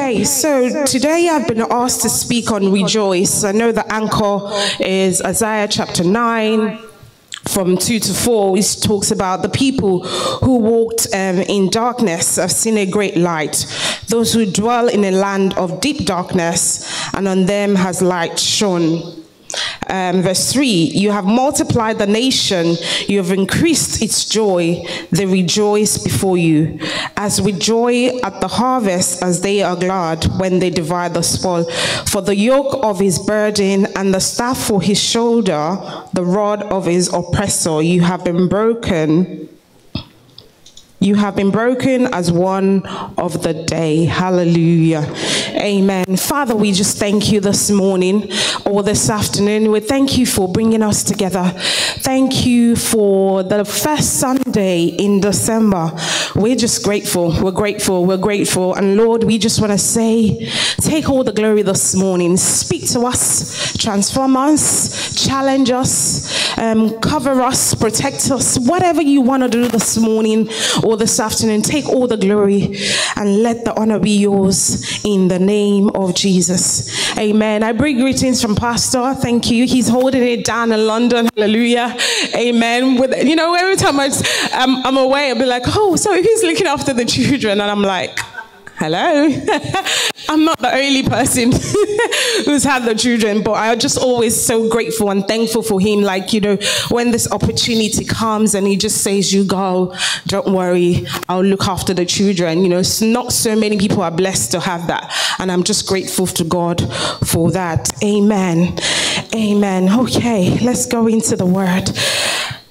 Okay, so today I've been asked to speak on rejoice. I know the anchor is Isaiah chapter 9 from 2 to 4, which talks about the people who walked um, in darkness have seen a great light. Those who dwell in a land of deep darkness, and on them has light shone. Um, verse 3 You have multiplied the nation, you have increased its joy, they rejoice before you. As with joy at the harvest, as they are glad when they divide the spoil. For the yoke of his burden and the staff for his shoulder, the rod of his oppressor, you have been broken you have been broken as one of the day. Hallelujah. Amen. Father, we just thank you this morning or this afternoon. We thank you for bringing us together. Thank you for the first Sunday in December. We're just grateful. We're grateful. We're grateful. And Lord, we just want to say, take all the glory this morning. Speak to us, transform us, challenge us, um, cover us, protect us, whatever you want to do this morning this afternoon. Take all the glory and let the honor be yours in the name of Jesus. Amen. I bring greetings from Pastor. Thank you. He's holding it down in London. Hallelujah. Amen. With you know, every time I, I'm, I'm away, I'll be like, oh, so he's looking after the children, and I'm like, hello. I'm not the only person who's had the children, but I'm just always so grateful and thankful for him. Like, you know, when this opportunity comes and he just says, You go, don't worry, I'll look after the children. You know, it's not so many people are blessed to have that. And I'm just grateful to God for that. Amen. Amen. Okay, let's go into the word.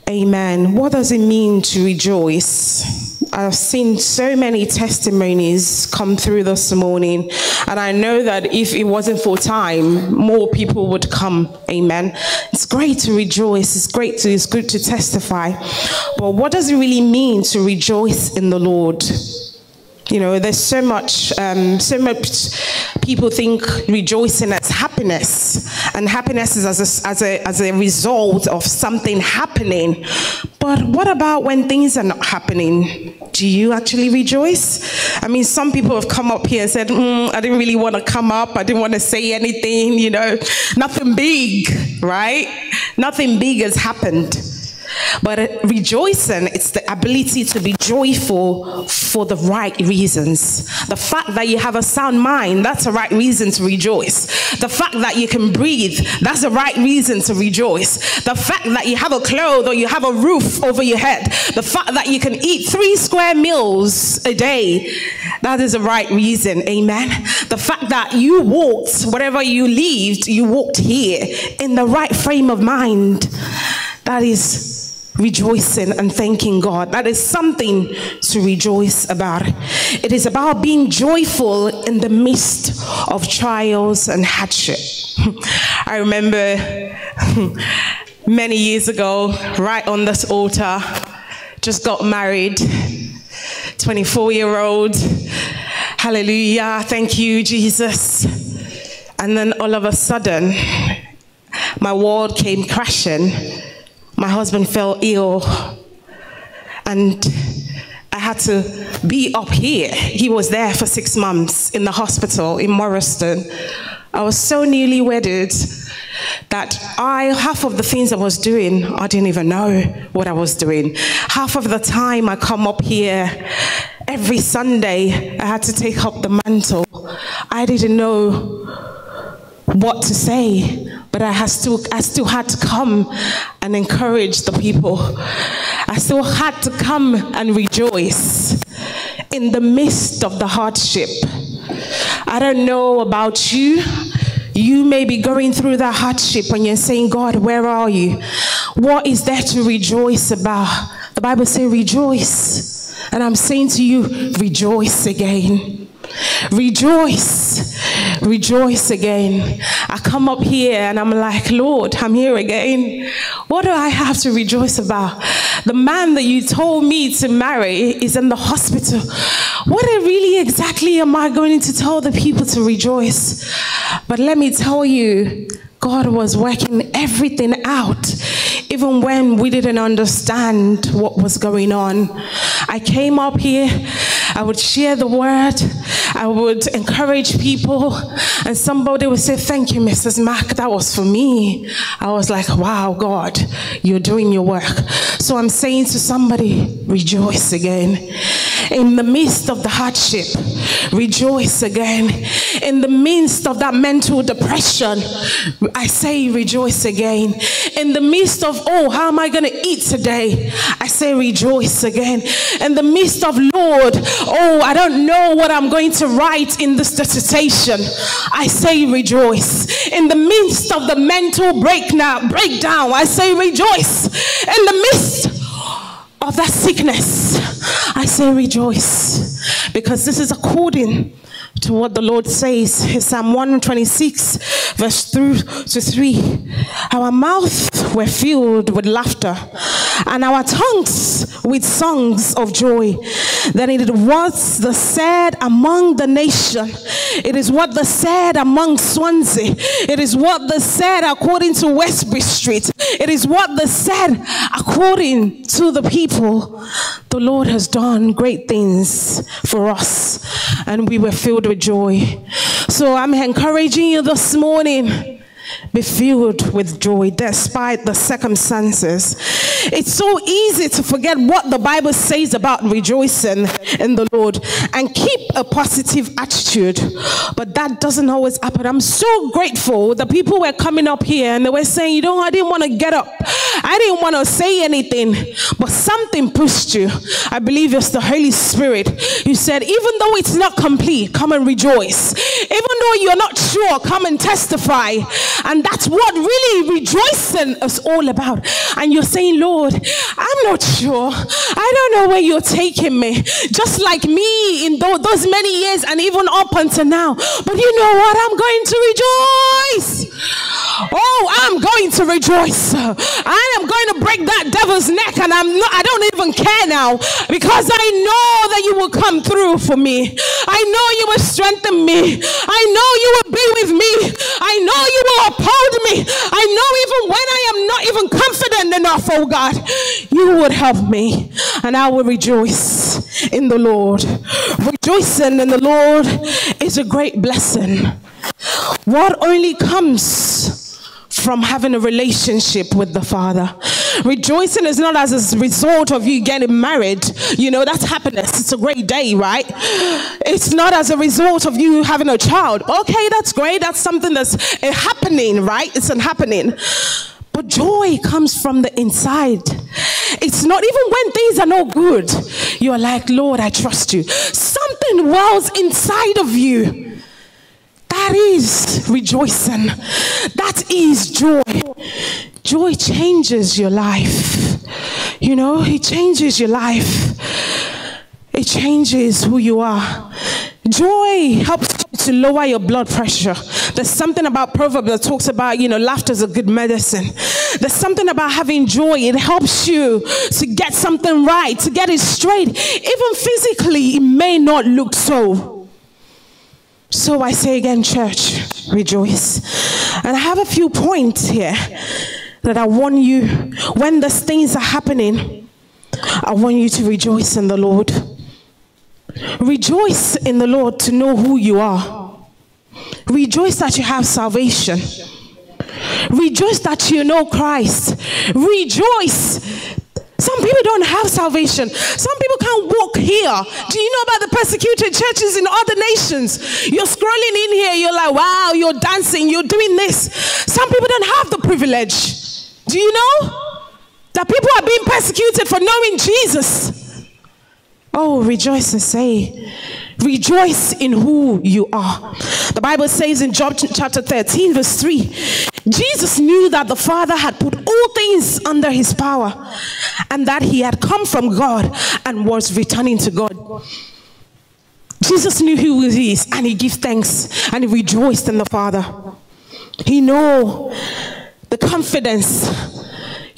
Amen. What does it mean to rejoice? I've seen so many testimonies come through this morning, and I know that if it wasn't for time, more people would come. Amen. It's great to rejoice. It's great to, it's good to testify. But what does it really mean to rejoice in the Lord? You know, there's so much, um, so much people think rejoicing as happiness, and happiness is as a, as, a, as a result of something happening. But what about when things are not happening? Do you actually rejoice? I mean, some people have come up here and said, mm, I didn't really want to come up, I didn't want to say anything, you know, nothing big, right? Nothing big has happened. But rejoicing, it's the ability to be joyful for the right reasons. The fact that you have a sound mind, that's a right reason to rejoice. The fact that you can breathe, that's a right reason to rejoice. The fact that you have a cloth or you have a roof over your head, the fact that you can eat three square meals a day, that is a right reason. Amen. The fact that you walked, wherever you lived, you walked here in the right frame of mind, that is rejoicing and thanking God. That is something to rejoice about. It is about being joyful in the midst of trials and hardship. I remember many years ago, right on this altar, just got married, 24 year old. Hallelujah. Thank you, Jesus. And then all of a sudden, my world came crashing my husband fell ill and I had to be up here. He was there for six months in the hospital in Morriston. I was so newly wedded that I, half of the things I was doing, I didn't even know what I was doing. Half of the time I come up here, every Sunday, I had to take up the mantle. I didn't know what to say, but I, still, I still had to come and encourage the people. I still had to come and rejoice in the midst of the hardship. I don't know about you. You may be going through that hardship and you're saying, God, where are you? What is there to rejoice about? The Bible says, rejoice. And I'm saying to you, rejoice again. Rejoice, rejoice again. I come up here and I'm like, Lord, I'm here again. What do I have to rejoice about? The man that you told me to marry is in the hospital. What really exactly am I going to tell the people to rejoice? But let me tell you, God was working everything out, even when we didn't understand what was going on. I came up here I would share the word, I would encourage people, and somebody would say, Thank you, Mrs. Mack, that was for me. I was like, Wow, God, you're doing your work. So I'm saying to somebody, Rejoice again. In the midst of the hardship, rejoice again. In the midst of that mental depression, I say rejoice again. In the midst of, oh, how am I going to eat today? I say rejoice again. In the midst of, Lord, oh, I don't know what I'm going to write in this dissertation. I say rejoice. In the midst of the mental breakdown, breakdown, I say rejoice. In the midst of that sickness, I say rejoice because this is according to what the Lord says in Psalm 126, verse 3 to 3. Our mouths were filled with laughter, and our tongues with songs of joy. Then it was the said among the nation. It is what the said among Swansea. It is what the said according to Westbury Street. It is what the said according to the people. The Lord has done great things for us, and we were filled with joy. So I'm encouraging you this morning be filled with joy despite the circumstances. It's so easy to forget what the Bible says about rejoicing in the Lord and keep a positive attitude, but that doesn't always happen. I'm so grateful the people were coming up here and they were saying, You know, I didn't want to get up, I didn't want to say anything, but something pushed you. I believe it's the Holy Spirit. You said, Even though it's not complete, come and rejoice. Even though you're not sure, come and testify. And that's what really rejoicing is all about. And you're saying, Lord, I'm not sure. I don't know where you're taking me. Just like me in those many years and even up until now. But you know what? I'm going to rejoice. Oh, I'm going to rejoice. I am going to break that devil's neck and I'm not, I don't even care now because I know that you will come through for me. I know you will strengthen me. I know you will be with me. I know you will uphold me. I know even when I am not even confident enough, oh God, you would help me and I will rejoice in the Lord. Rejoicing in the Lord is a great blessing. What only comes from having a relationship with the Father. Rejoicing is not as a result of you getting married. You know, that's happiness. It's a great day, right? It's not as a result of you having a child. Okay, that's great. That's something that's eh, happening, right? It's an happening. But joy comes from the inside. It's not even when things are not good. You're like, Lord, I trust you. Something wells inside of you that is rejoicing. That is joy. Joy changes your life. You know, it changes your life. It changes who you are. Joy helps to lower your blood pressure. There's something about Proverbs that talks about, you know, laughter is a good medicine. There's something about having joy. It helps you to get something right, to get it straight. Even physically, it may not look so. So I say again, church, rejoice. And I have a few points here that I want you, when these things are happening, I want you to rejoice in the Lord. Rejoice in the Lord to know who you are. Rejoice that you have salvation. Rejoice that you know Christ. Rejoice some people don't have salvation. Some people can't walk here. Do you know about the persecuted churches in other nations? You're scrolling in here, you're like, wow, you're dancing, you're doing this. Some people don't have the privilege. Do you know? That people are being persecuted for knowing Jesus. Oh, rejoice and say, Rejoice in who you are. The Bible says in John chapter 13, verse 3 Jesus knew that the Father had put all things under his power and that he had come from God and was returning to God. Jesus knew who he is and he gave thanks and he rejoiced in the Father. He know the confidence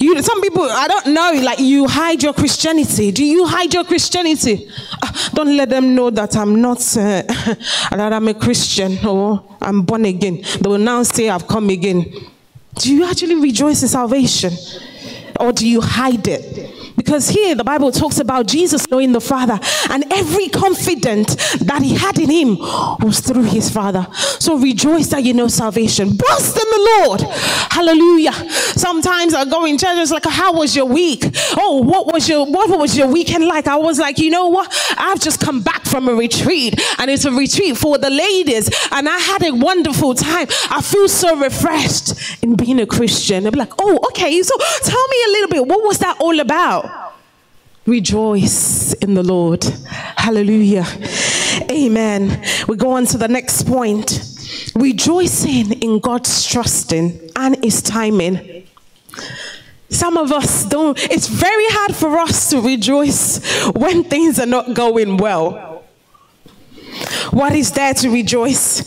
you, some people, I don't know, like you hide your Christianity. Do you hide your Christianity? Uh, don't let them know that I'm not, uh, that I'm a Christian or I'm born again. They will now say I've come again. Do you actually rejoice in salvation? Or do you hide it? Because here the Bible talks about Jesus knowing the Father, and every confidence that he had in him was through his Father. So rejoice that you know salvation. Bless in the Lord. Hallelujah. Sometimes I go in church, it's like, How was your week? Oh, what was your what was your weekend like? I was like, you know what? I've just come back from a retreat, and it's a retreat for the ladies, and I had a wonderful time. I feel so refreshed in being a Christian. They'll like, Oh, okay, so tell me a little bit, what was that all about? Rejoice in the Lord. Hallelujah. Amen. We go on to the next point. Rejoicing in God's trusting and his timing. Some of us don't, it's very hard for us to rejoice when things are not going well. What is there to rejoice?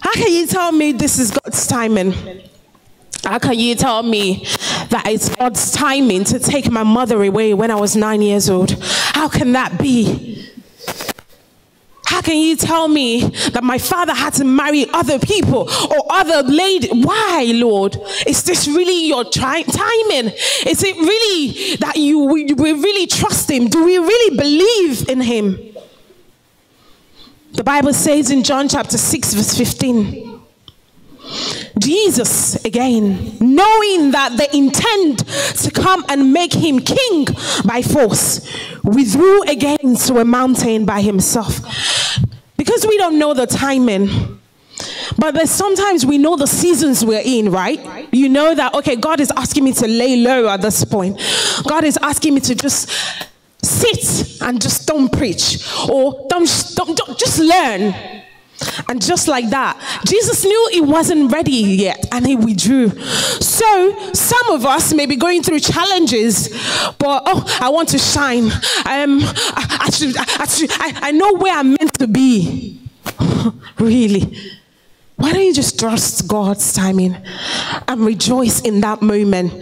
How can you tell me this is God's timing? How can you tell me that it's God's timing to take my mother away when I was nine years old? How can that be? How can you tell me that my father had to marry other people or other ladies? Why, Lord? Is this really your tri- timing? Is it really that you we, we really trust him? Do we really believe in him? The Bible says in John chapter 6, verse 15. Jesus, again, knowing that they intend to come and make him king by force, withdrew again to a mountain by himself. Because we don't know the timing, but there's sometimes we know the seasons we're in, right? You know that, okay, God is asking me to lay low at this point. God is asking me to just sit and just don't preach or don't, don't, don't just learn and just like that, Jesus knew he wasn't ready yet and he withdrew. So, some of us may be going through challenges, but oh, I want to shine. Um, I, I, should, I, I, should, I, I know where I'm meant to be. really. Why don't you just trust God's timing and rejoice in that moment?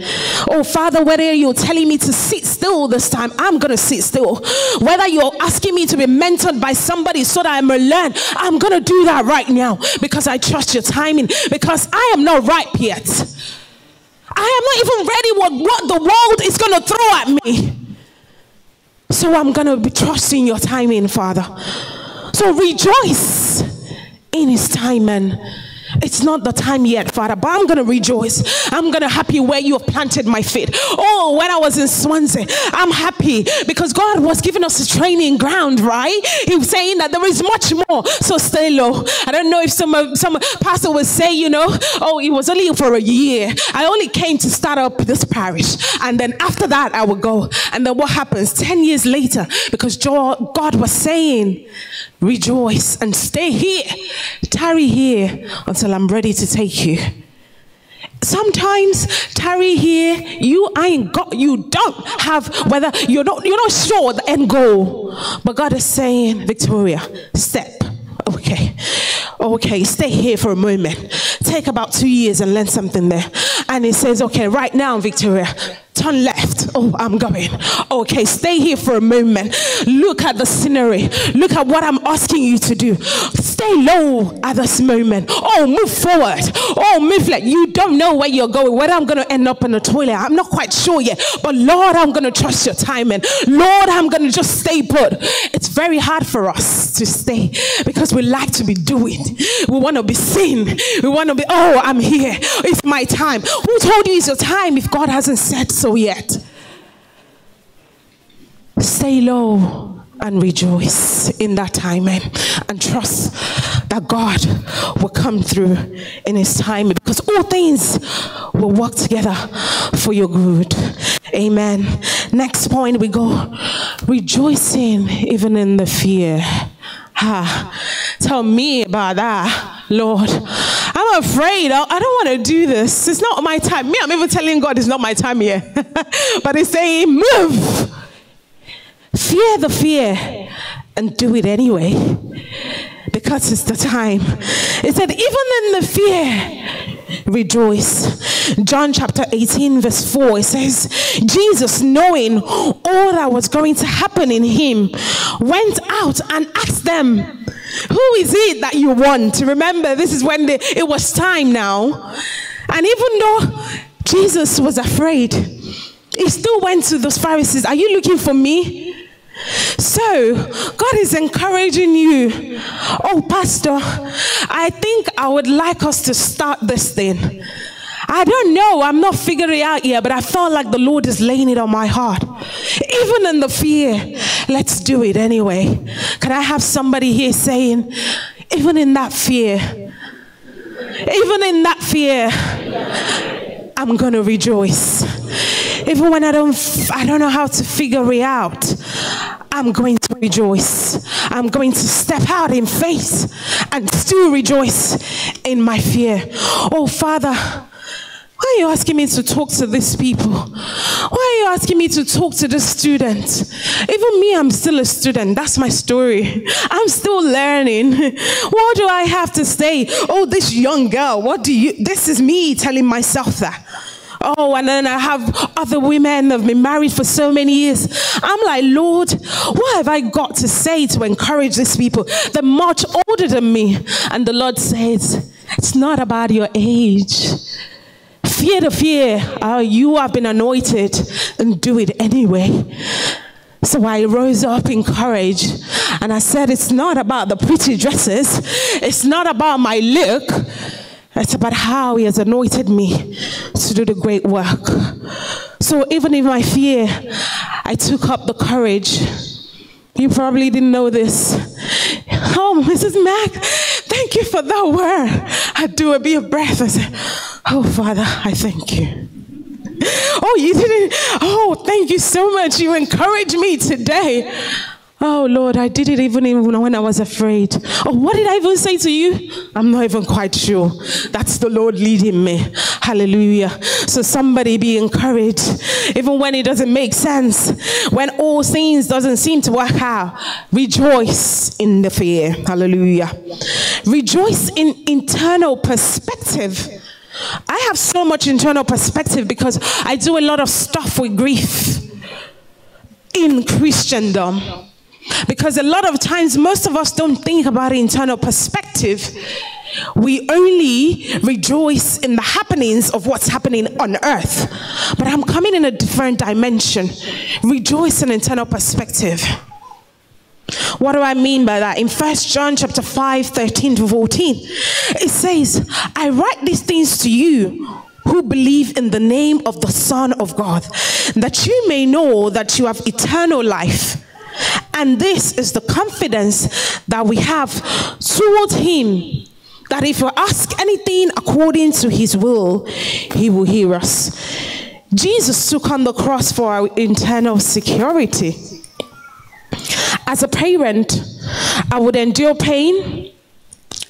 Oh, Father, whether you're telling me to sit still this time, I'm going to sit still. Whether you're asking me to be mentored by somebody so that I may learn, I'm going to do that right now because I trust your timing because I am not ripe yet. I am not even ready what, what the world is going to throw at me. So I'm going to be trusting your timing, Father. So rejoice in his time and it's not the time yet, Father, but I'm going to rejoice. I'm going to happy where you have planted my feet. Oh, when I was in Swansea, I'm happy because God was giving us a training ground, right? He was saying that there is much more, so stay low. I don't know if some some pastor would say, you know, oh, it was only for a year. I only came to start up this parish, and then after that, I would go. And then what happens? Ten years later, because God was saying, rejoice and stay here, tarry here until I'm ready to take you. Sometimes tarry here, you ain't got you don't have whether you're not you're not sure the end goal. But God is saying, Victoria, step. Okay. Okay, stay here for a moment. Take about two years and learn something there. And he says, Okay, right now, Victoria, turn left. Oh, I'm going. Okay, stay here for a moment. Look at the scenery. Look at what I'm asking you to do. Stay low at this moment. Oh, move forward. Oh, move like you don't know where you're going, whether I'm going to end up in the toilet. I'm not quite sure yet. But Lord, I'm going to trust your timing. Lord, I'm going to just stay put. It's very hard for us to stay because we like to be doing. We want to be seen. We want to be, oh, I'm here. It's my time. Who told you it's your time if God hasn't said so? Yet. Stay low and rejoice in that time and, trust that God will come through in His time because all things will work together for your good. Amen. Next point we go rejoicing even in the fear. Ah, tell me about that, Lord. I'm afraid. I don't want to do this. It's not my time. Me, I'm even telling God it's not my time yet. but He's saying, move. Fear the fear and do it anyway because it's the time. It said, even in the fear, rejoice. John chapter 18, verse 4, it says, Jesus, knowing all that was going to happen in him, went out and asked them, Who is it that you want? Remember, this is when the, it was time now. And even though Jesus was afraid, he still went to those Pharisees, Are you looking for me? So, God is encouraging you. Oh, Pastor, I think I would like us to start this thing. I don't know, I'm not figuring it out yet, but I felt like the Lord is laying it on my heart. Even in the fear, let's do it anyway. Can I have somebody here saying, even in that fear, even in that fear, I'm going to rejoice. Even when I don't, I don't know how to figure it out, I'm going to rejoice. I'm going to step out in faith and still rejoice in my fear. Oh, Father, why are you asking me to talk to these people? Why are you asking me to talk to the students? Even me, I'm still a student. That's my story. I'm still learning. What do I have to say? Oh, this young girl, what do you, this is me telling myself that. Oh, and then I have other women that have been married for so many years. I'm like, Lord, what have I got to say to encourage these people? They're much older than me. And the Lord says, it's not about your age. Fear the fear. Oh, you have been anointed and do it anyway. So I rose up in courage and I said, It's not about the pretty dresses, it's not about my look. It's about how he has anointed me to do the great work. So even in my fear, I took up the courage. You probably didn't know this. Oh, Mrs. Mack, thank you for that word. I do a bit of breath. I said, Oh, Father, I thank you. Oh, you didn't. Oh, thank you so much. You encouraged me today. Oh Lord, I did it even, when I was afraid. Oh, what did I even say to you? I'm not even quite sure. That's the Lord leading me. Hallelujah. So somebody be encouraged, even when it doesn't make sense, when all things doesn't seem to work out. Rejoice in the fear. Hallelujah. Rejoice in internal perspective. I have so much internal perspective because I do a lot of stuff with grief in Christendom. Because a lot of times, most of us don't think about internal perspective. We only rejoice in the happenings of what's happening on earth. But I'm coming in a different dimension. Rejoice in internal perspective. What do I mean by that? In First John chapter 5, 13 to 14, it says, I write these things to you who believe in the name of the Son of God, that you may know that you have eternal life and this is the confidence that we have towards Him that if we ask anything according to His will, He will hear us. Jesus took on the cross for our internal security. As a parent, I would endure pain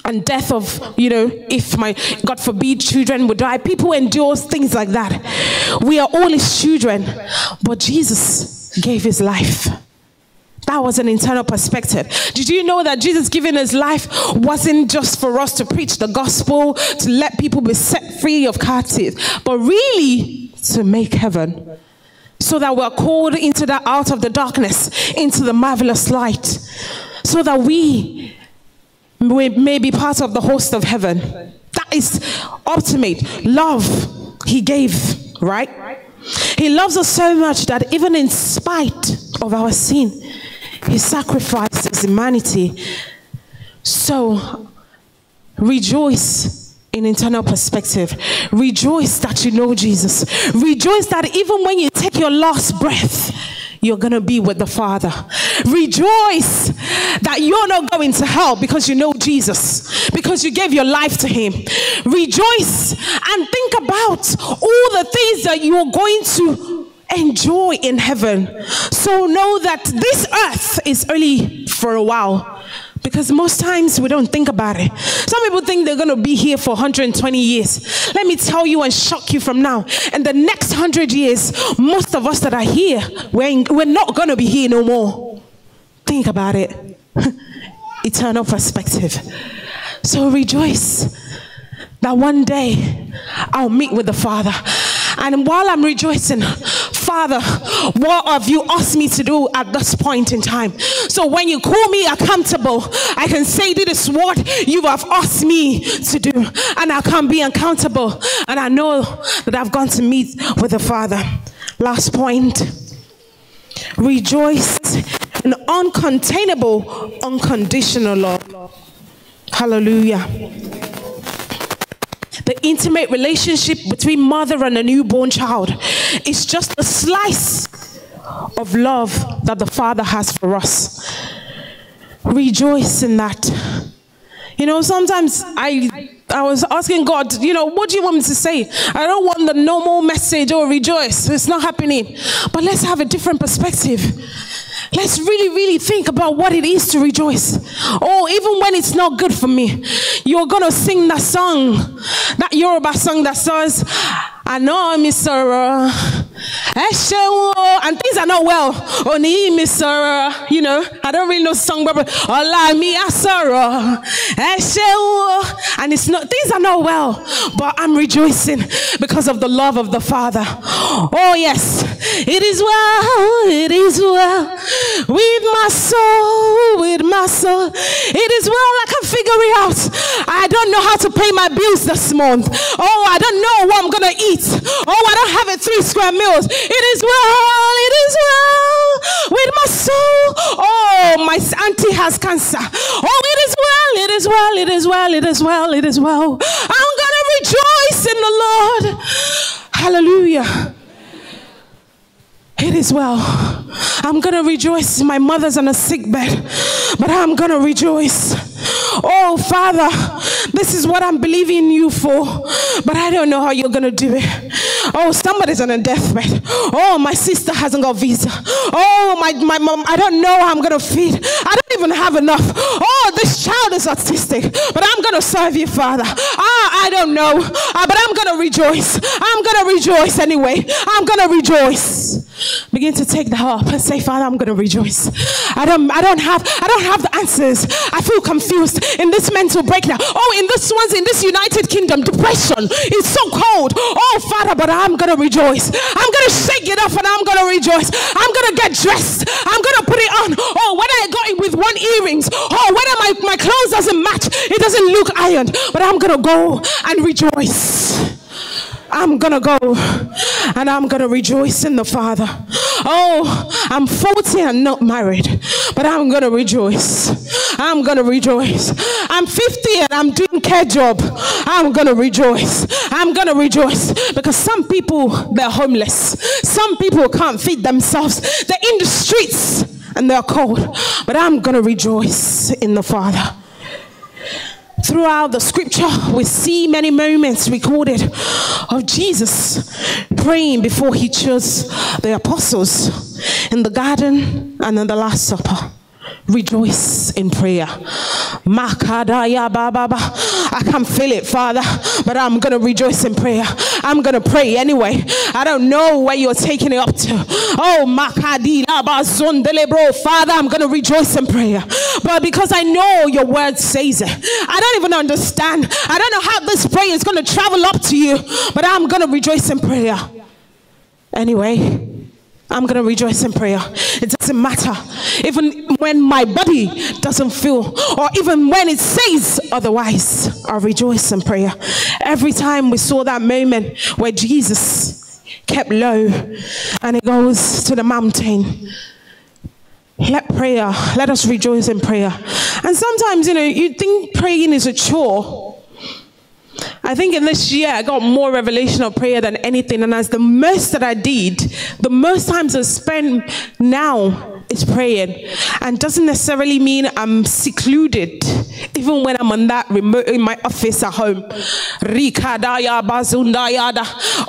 and death of, you know, if my, God forbid, children would die. People endure things like that. We are all His children, but Jesus gave His life. That was an internal perspective. Did you know that Jesus giving his life wasn't just for us to preach the gospel, to let people be set free of captive, but really to make heaven? So that we're called into the out of the darkness, into the marvelous light, so that we may be part of the host of heaven. That is ultimate love he gave, right? He loves us so much that even in spite of our sin, he sacrificed his humanity. So rejoice in internal perspective. Rejoice that you know Jesus. Rejoice that even when you take your last breath, you're going to be with the Father. Rejoice that you're not going to hell because you know Jesus, because you gave your life to Him. Rejoice and think about all the things that you're going to enjoy in heaven. So know that this earth is only for a while. Because most times we don't think about it. Some people think they're going to be here for 120 years. Let me tell you and shock you from now. In the next 100 years, most of us that are here, we're, in, we're not going to be here no more. Think about it. Eternal perspective. So rejoice that one day I'll meet with the Father. And while I'm rejoicing, Father, what have you asked me to do at this point in time? So when you call me accountable, I can say this is what you have asked me to do. And I can be accountable. And I know that I've gone to meet with the Father. Last point. Rejoice in uncontainable, unconditional love. Hallelujah. The intimate relationship between mother and a newborn child is just a slice of love that the Father has for us. Rejoice in that. You know, sometimes I I was asking God, you know, what do you want me to say? I don't want the normal message or oh, rejoice. It's not happening. But let's have a different perspective. Let's really, really think about what it is to rejoice. Oh, even when it's not good for me, you're gonna sing that song, that Yoruba song that says, I know I'm sorrow. Eh, and things are not well. Oni mi sorrow. You know, I don't really know song, but Ola mi sorrow. And it's not, things are not well. But I'm rejoicing because of the love of the Father. Oh, yes. It is well. It is well with my soul. With my soul. It is well. I can figure it out. I don't know how to pay my bills this month. Oh, I don't know what I'm going to eat Oh, I don't have a three square meals. It is well, it is well with my soul. Oh, my auntie has cancer. Oh, it is well, it is well, it is well, it is well, it is well. I'm gonna rejoice in the Lord. Hallelujah. It is well. I'm gonna rejoice. My mother's on a sick bed, but I'm gonna rejoice. Oh, Father, this is what I'm believing you for, but I don't know how you're going to do it. Oh, somebody's on a deathbed. Oh, my sister hasn't got visa. Oh, my, my mom, I don't know how I'm going to feed. I don't even have enough. Oh, this child is autistic, but I'm going to serve you, Father. Ah, I don't know, ah, but I'm going to rejoice. I'm going to rejoice anyway. I'm going to rejoice. Begin to take the harp and say, Father, I'm going to rejoice. I don't, I don't have, I don't have the answers. I feel confused in this mental breakdown. Oh, in this one's in this United Kingdom, depression is so cold. Oh, Father, but I'm gonna rejoice. I'm gonna shake it off and I'm gonna rejoice. I'm gonna get dressed. I'm gonna put it on. Oh, when I got it with one earrings. Oh, when my, my clothes doesn't match, it doesn't look ironed. But I'm gonna go and rejoice. I'm gonna go and I'm gonna rejoice in the Father. Oh, I'm 40 and not married, but I'm gonna rejoice. I'm gonna rejoice. I'm 50 and I'm doing care job. I'm gonna rejoice. I'm gonna rejoice because some people they're homeless. Some people can't feed themselves. They're in the streets and they're cold. But I'm gonna rejoice in the Father. Throughout the scripture, we see many moments recorded of Jesus praying before he chose the apostles in the garden and in the Last Supper rejoice in prayer. I can't feel it, Father, but I'm going to rejoice in prayer. I'm going to pray anyway. I don't know where you're taking it up to. Oh, Father, I'm going to rejoice in prayer. But because I know your word says it, I don't even understand. I don't know how this prayer is going to travel up to you, but I'm going to rejoice in prayer. Anyway, I'm going to rejoice in prayer. It doesn't matter. Even when my body doesn't feel, or even when it says otherwise, I'll rejoice in prayer. Every time we saw that moment where Jesus kept low and he goes to the mountain, let prayer, let us rejoice in prayer. And sometimes, you know, you think praying is a chore. I think in this year I got more revelation of prayer than anything. And as the most that I did, the most times I spend now is praying. And doesn't necessarily mean I'm secluded, even when I'm on that remote in my office at home.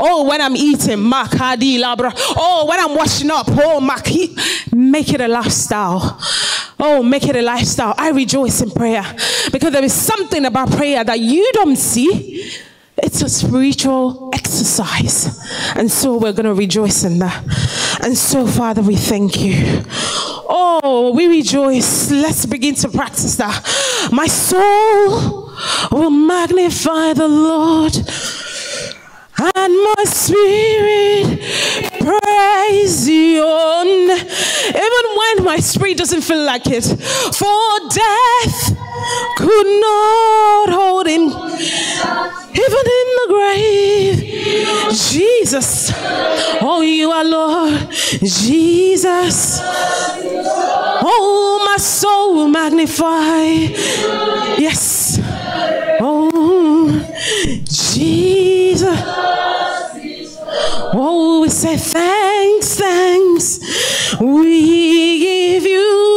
Oh, when I'm eating, Oh, when I'm washing up, oh, make it a lifestyle. Oh, make it a lifestyle. I rejoice in prayer because there is something about prayer that you don't see. It's a spiritual exercise. And so we're going to rejoice in that. And so, Father, we thank you. Oh, we rejoice. Let's begin to practice that. My soul will magnify the Lord and my spirit praise you even when my spirit doesn't feel like it for death could not hold him, even in the grave. Jesus, oh, you are Lord, Jesus. Oh, my soul will magnify. Yes. Oh, Jesus. Oh, we say thanks, thanks. We give you